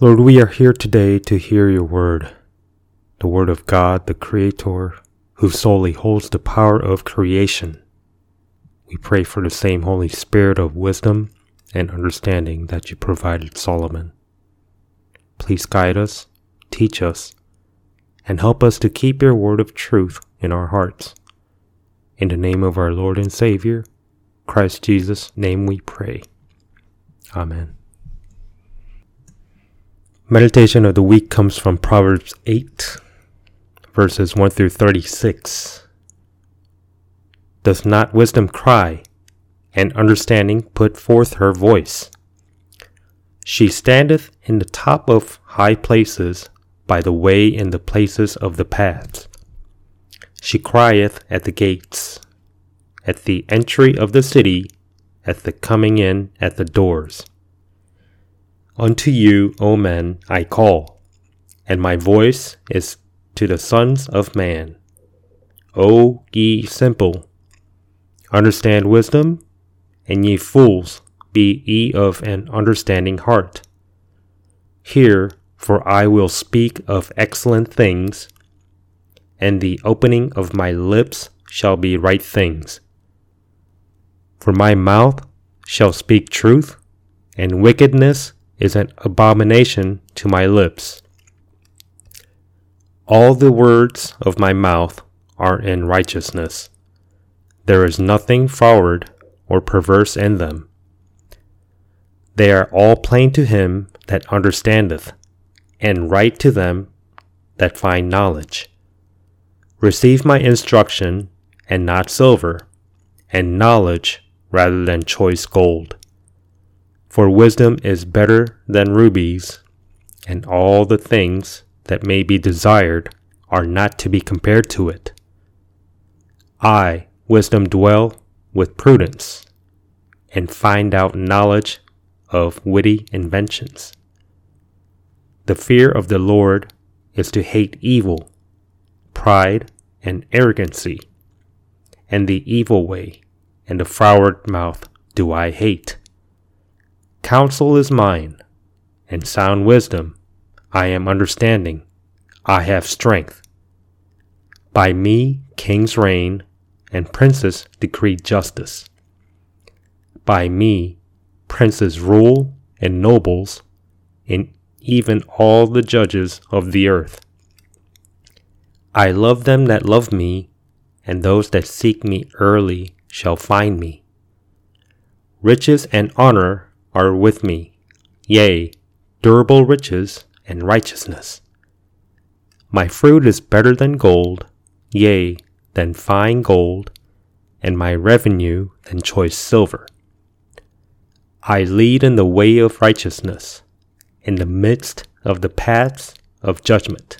Lord, we are here today to hear your word, the word of God, the Creator, who solely holds the power of creation. We pray for the same Holy Spirit of wisdom and understanding that you provided Solomon. Please guide us, teach us, and help us to keep your word of truth in our hearts. In the name of our Lord and Savior, Christ Jesus' name we pray. Amen. Meditation of the week comes from Proverbs 8, verses 1 through 36. Does not wisdom cry, and understanding put forth her voice? She standeth in the top of high places, by the way in the places of the paths. She crieth at the gates, at the entry of the city, at the coming in at the doors. Unto you, O men, I call, and my voice is to the sons of man. O ye simple, understand wisdom, and ye fools, be ye of an understanding heart. Hear, for I will speak of excellent things, and the opening of my lips shall be right things. For my mouth shall speak truth, and wickedness is an abomination to my lips. All the words of my mouth are in righteousness. There is nothing forward or perverse in them. They are all plain to him that understandeth, and right to them that find knowledge. Receive my instruction, and not silver, and knowledge rather than choice gold for wisdom is better than rubies, and all the things that may be desired are not to be compared to it. I, wisdom, dwell with prudence, and find out knowledge of witty inventions. The fear of the Lord is to hate evil, pride, and arrogancy, and the evil way, and the froward mouth do I hate. Counsel is mine, and sound wisdom. I am understanding. I have strength. By me kings reign, and princes decree justice. By me princes rule, and nobles, and even all the judges of the earth. I love them that love me, and those that seek me early shall find me. Riches and honor are with me, yea, durable riches and righteousness. My fruit is better than gold, yea, than fine gold, and my revenue than choice silver. I lead in the way of righteousness, in the midst of the paths of judgment,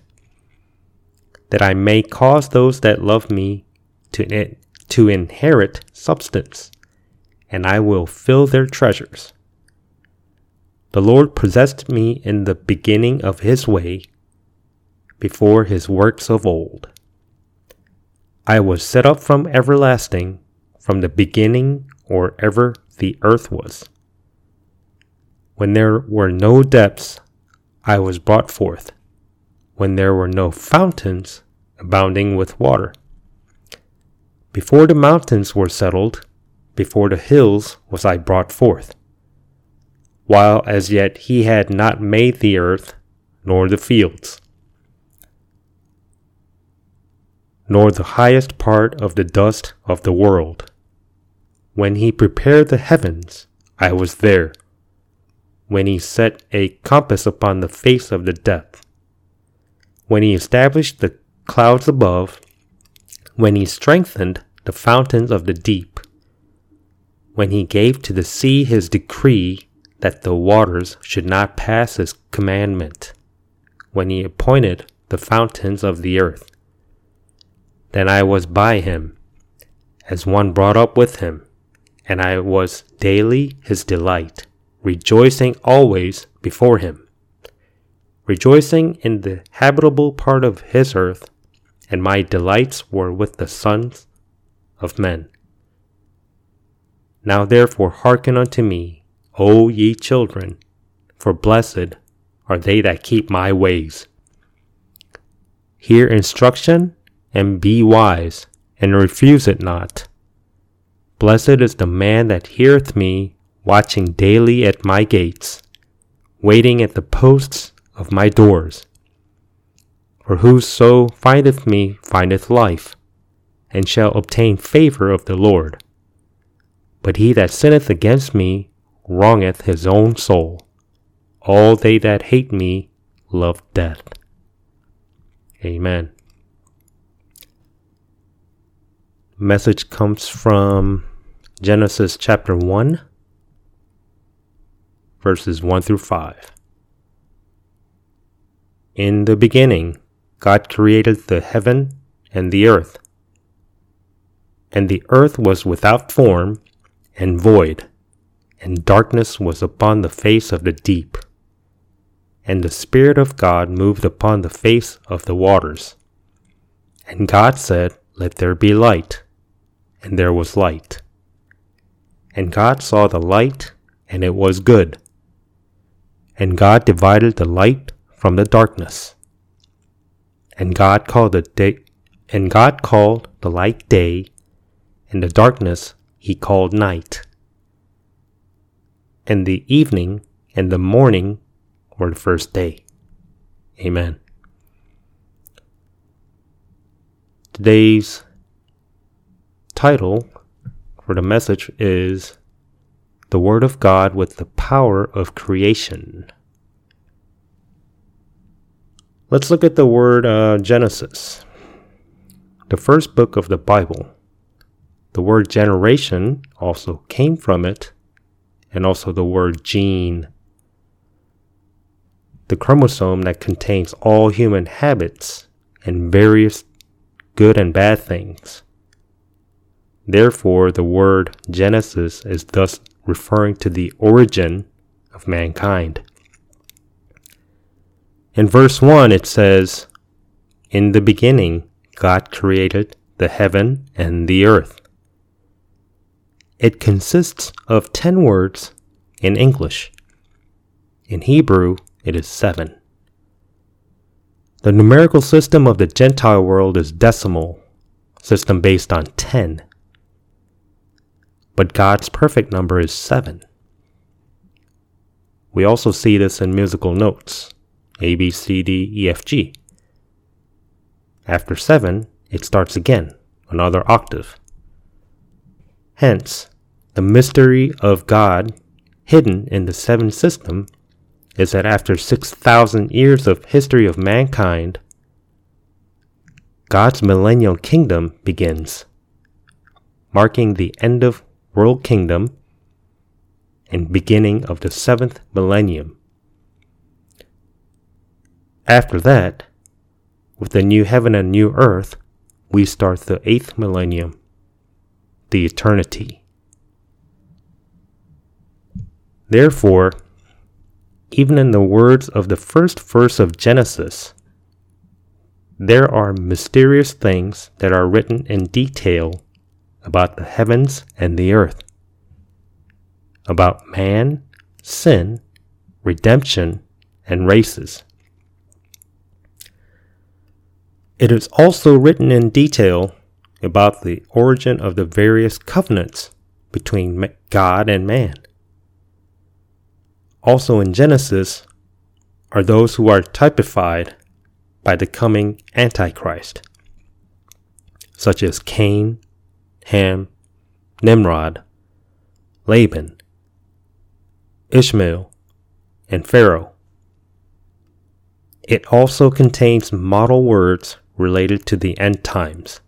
that I may cause those that love me to, to inherit substance, and I will fill their treasures. The Lord possessed me in the beginning of his way, before his works of old. I was set up from everlasting, from the beginning or ever the earth was. When there were no depths, I was brought forth, when there were no fountains abounding with water. Before the mountains were settled, before the hills was I brought forth while as yet he had not made the earth, nor the fields, nor the highest part of the dust of the world. When he prepared the heavens, I was there. When he set a compass upon the face of the depth. When he established the clouds above. When he strengthened the fountains of the deep. When he gave to the sea his decree that the waters should not pass his commandment, when he appointed the fountains of the earth. Then I was by him, as one brought up with him, and I was daily his delight, rejoicing always before him, rejoicing in the habitable part of his earth, and my delights were with the sons of men. Now therefore hearken unto me, O ye children, for blessed are they that keep my ways. Hear instruction and be wise, and refuse it not. Blessed is the man that heareth me, watching daily at my gates, waiting at the posts of my doors. For whoso findeth me findeth life, and shall obtain favor of the Lord. But he that sinneth against me wrongeth his own soul. All they that hate me love death. Amen. Message comes from Genesis chapter 1, verses 1 through 5. In the beginning, God created the heaven and the earth. And the earth was without form and void, and darkness was upon the face of the deep. And the Spirit of God moved upon the face of the waters. And God said, Let there be light and there was light. And God saw the light, and it was good. And God divided the light from the darkness. And God called the day and God called the light day, and the darkness he called night. And the evening and the morning were the first day. Amen. Today's title for the message is The Word of God with the Power of Creation. Let's look at the word uh, Genesis, the first book of the Bible. The word generation also came from it, and also the word gene. The chromosome that contains all human habits and various good and bad things. Therefore, the word Genesis is thus referring to the origin of mankind. In verse 1, it says, In the beginning, God created the heaven and the earth. It consists of 10 words in English. In Hebrew, it is 7. The numerical system of the Gentile world is decimal, system based on 10 but God's perfect number is 7. We also see this in musical notes A, B, C, D, E, F, G. After 7, it starts again, another octave. Hence, the mystery of God hidden in the 7 system is that after 6,000 years of history of mankind, God's millennial kingdom begins, marking the end of world kingdom and beginning of the seventh millennium. After that, with the new heaven and new earth, we start the eighth millennium, the eternity. Therefore, even in the words of the first verse of Genesis, there are mysterious things that are written in detail about the heavens and the earth, about man, sin, redemption, and races. It is also written in detail about the origin of the various covenants between God and man. Also in Genesis are those who are typified by the coming Antichrist, such as Cain, Ham, Nimrod, Laban, Ishmael, and Pharaoh. It also contains model words related to the end times.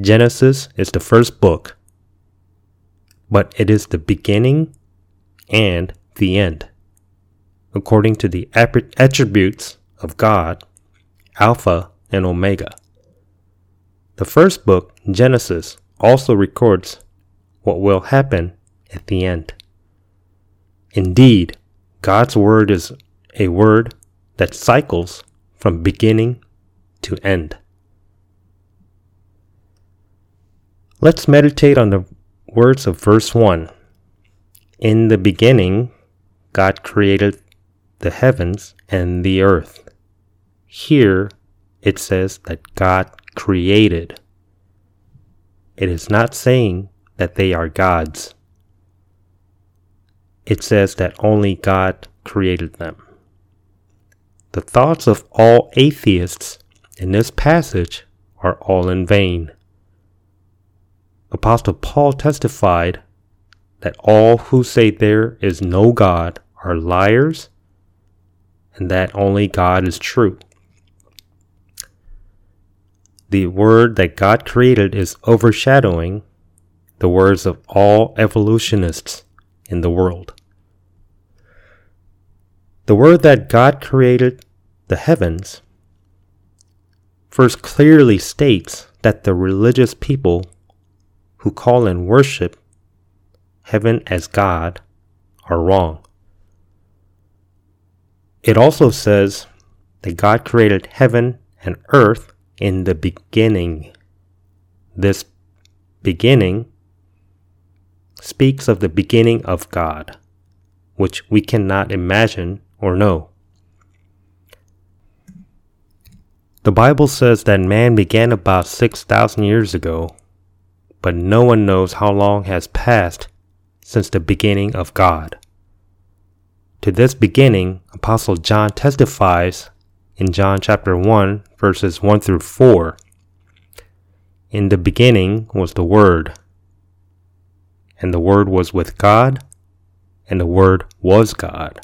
Genesis is the first book, but it is the beginning and the end. According to the attributes of God, Alpha and Omega. The first book, Genesis, also records what will happen at the end. Indeed, God's word is a word that cycles from beginning to end. Let's meditate on the words of verse 1. In the beginning, God created the heavens and the earth. Here it says that God created. It is not saying that they are gods. It says that only God created them. The thoughts of all atheists in this passage are all in vain. Apostle Paul testified that all who say there is no God are liars and that only God is true. The word that God created is overshadowing the words of all evolutionists in the world. The word that God created the heavens first clearly states that the religious people who call and worship heaven as God are wrong. It also says that God created heaven and earth in the beginning. This beginning speaks of the beginning of God, which we cannot imagine or know. The Bible says that man began about 6,000 years ago, but no one knows how long has passed since the beginning of God. To this beginning, Apostle John testifies in John chapter 1, verses 1 through 4. In the beginning was the Word, and the Word was with God, and the Word was God.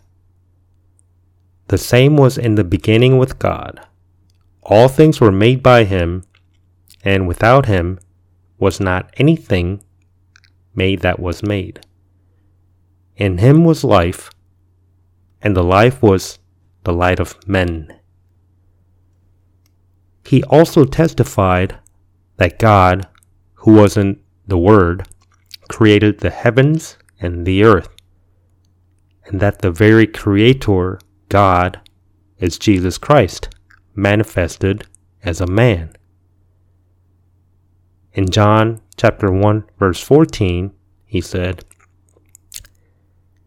The same was in the beginning with God. All things were made by him, and without him was not anything made that was made. In him was life, and the life was the light of men. He also testified that God, who was in the Word, created the heavens and the earth, and that the very Creator, God, is Jesus Christ, manifested as a man. In John chapter 1 verse 14, he said,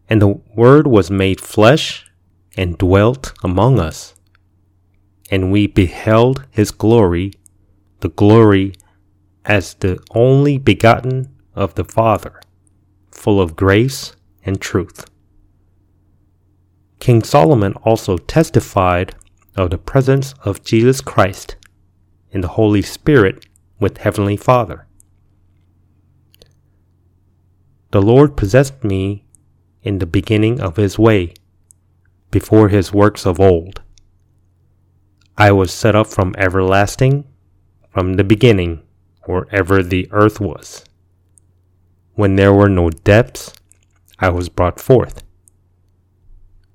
and the Word was made flesh and dwelt among us. And we beheld his glory, the glory as the only begotten of the Father, full of grace and truth. King Solomon also testified of the presence of Jesus Christ in the Holy Spirit with Heavenly Father. The Lord possessed me in the beginning of his way, before his works of old. I was set up from everlasting, from the beginning, or ever the earth was. When there were no depths, I was brought forth.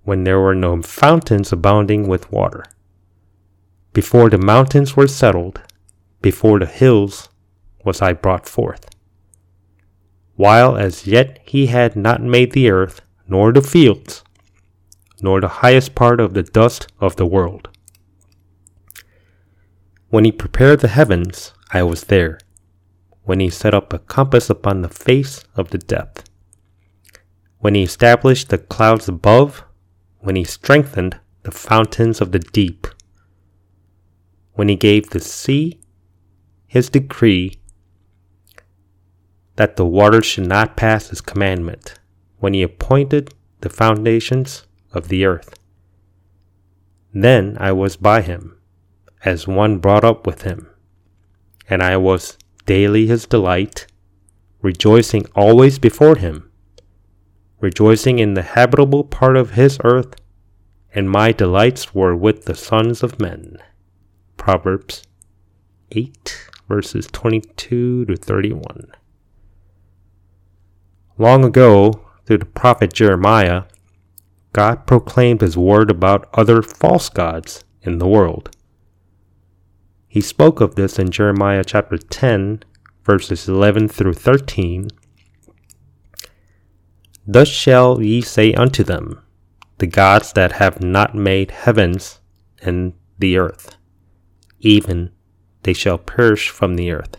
When there were no fountains abounding with water. Before the mountains were settled, before the hills was I brought forth while as yet he had not made the earth, nor the fields, nor the highest part of the dust of the world. When he prepared the heavens, I was there. When he set up a compass upon the face of the depth. When he established the clouds above, when he strengthened the fountains of the deep. When he gave the sea his decree that the waters should not pass his commandment when he appointed the foundations of the earth. Then I was by him, as one brought up with him, and I was daily his delight, rejoicing always before him, rejoicing in the habitable part of his earth, and my delights were with the sons of men. Proverbs 8, verses 22 to 31. Long ago, through the prophet Jeremiah, God proclaimed his word about other false gods in the world. He spoke of this in Jeremiah chapter 10, verses 11 through 13. Thus shall ye say unto them, The gods that have not made heavens and the earth, even they shall perish from the earth,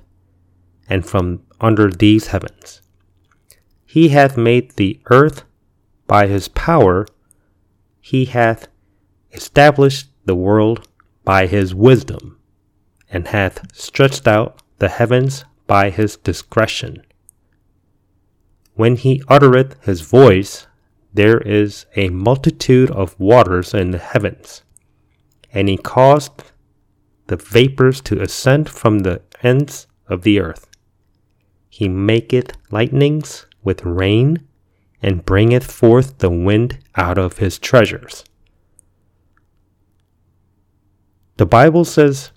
and from under these heavens he hath made the earth by his power. he hath established the world by his wisdom, and hath stretched out the heavens by his discretion. When he uttereth his voice, there is a multitude of waters in the heavens, and he caused the vapors to ascend from the ends of the earth. He maketh lightnings with rain, and bringeth forth the wind out of his treasures. The Bible says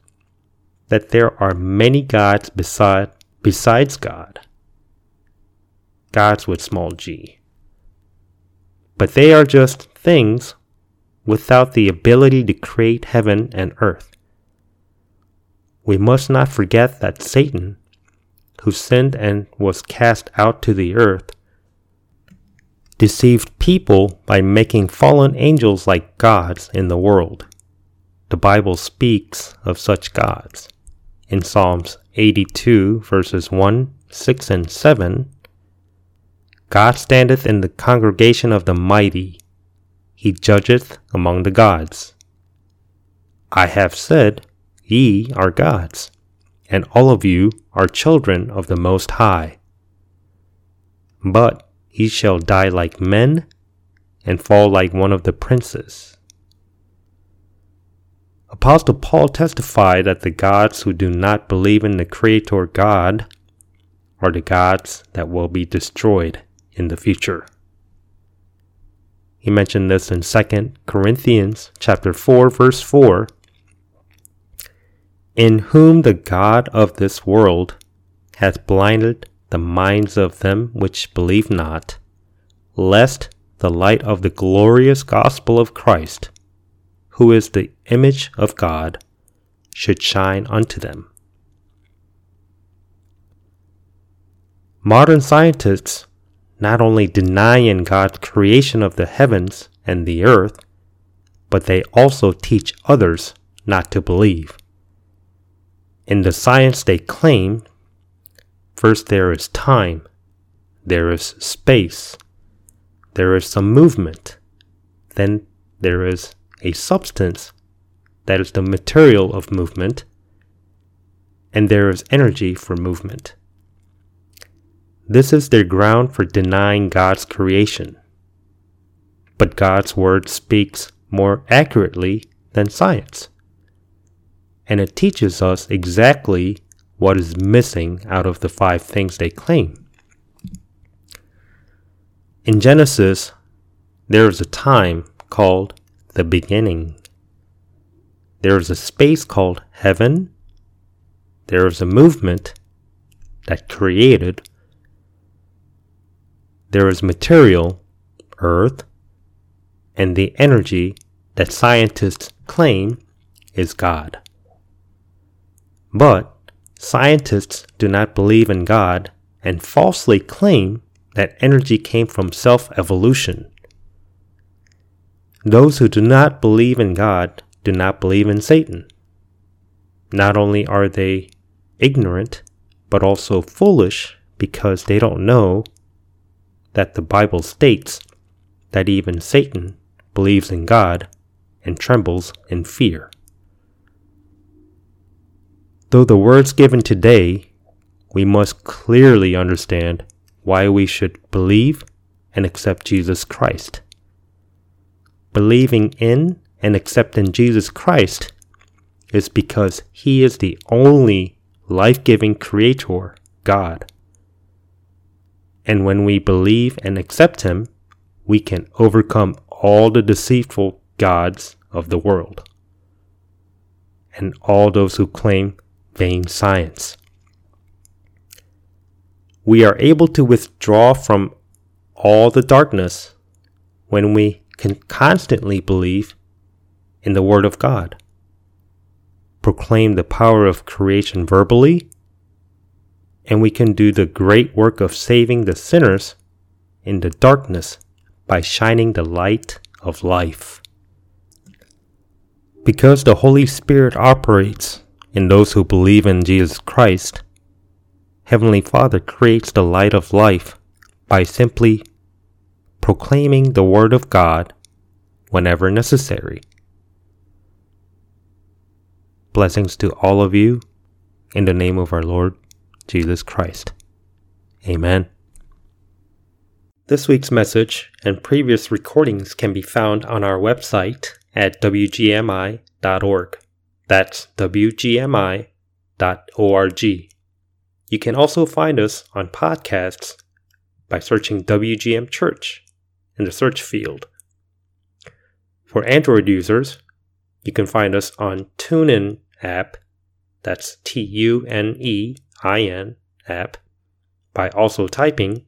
that there are many gods beside, besides God. Gods with small g. But they are just things without the ability to create heaven and earth. We must not forget that Satan, who sinned and was cast out to the earth, deceived people by making fallen angels like gods in the world. The Bible speaks of such gods. In Psalms 82, verses 1, 6, and 7, God standeth in the congregation of the mighty, he judgeth among the gods. I have said, Ye are gods, and all of you are children of the Most High. But he shall die like men and fall like one of the princes. Apostle Paul testified that the gods who do not believe in the Creator God are the gods that will be destroyed in the future. He mentioned this in 2 Corinthians chapter 4 verse 4 in whom the God of this world hath blinded the minds of them which believe not, lest the light of the glorious gospel of Christ, who is the image of God, should shine unto them. Modern scientists not only deny in God's creation of the heavens and the earth, but they also teach others not to believe. In the science they claim First, there is time, there is space, there is some movement, then there is a substance that is the material of movement, and there is energy for movement. This is their ground for denying God's creation. But God's Word speaks more accurately than science. And it teaches us exactly what is missing out of the five things they claim. In Genesis, there is a time called the beginning. There is a space called heaven. There is a movement that created. There is material, earth, and the energy that scientists claim is God. But Scientists do not believe in God and falsely claim that energy came from self evolution. Those who do not believe in God do not believe in Satan. Not only are they ignorant, but also foolish because they don't know that the Bible states that even Satan believes in God and trembles in fear. Though the words given today, we must clearly understand why we should believe and accept Jesus Christ. Believing in and accepting Jesus Christ is because He is the only life giving Creator, God. And when we believe and accept Him, we can overcome all the deceitful gods of the world and all those who claim vain science. We are able to withdraw from all the darkness when we can constantly believe in the Word of God, proclaim the power of creation verbally, and we can do the great work of saving the sinners in the darkness by shining the light of life. Because the Holy Spirit operates in those who believe in Jesus Christ, Heavenly Father creates the light of life by simply proclaiming the Word of God whenever necessary. Blessings to all of you in the name of our Lord Jesus Christ. Amen. This week's message and previous recordings can be found on our website at wgmi.org. That's wgmi.org. You can also find us on podcasts by searching WGM Church in the search field. For Android users, you can find us on TuneIn app, that's T U N E I N app, by also typing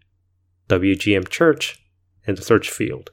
WGM Church in the search field.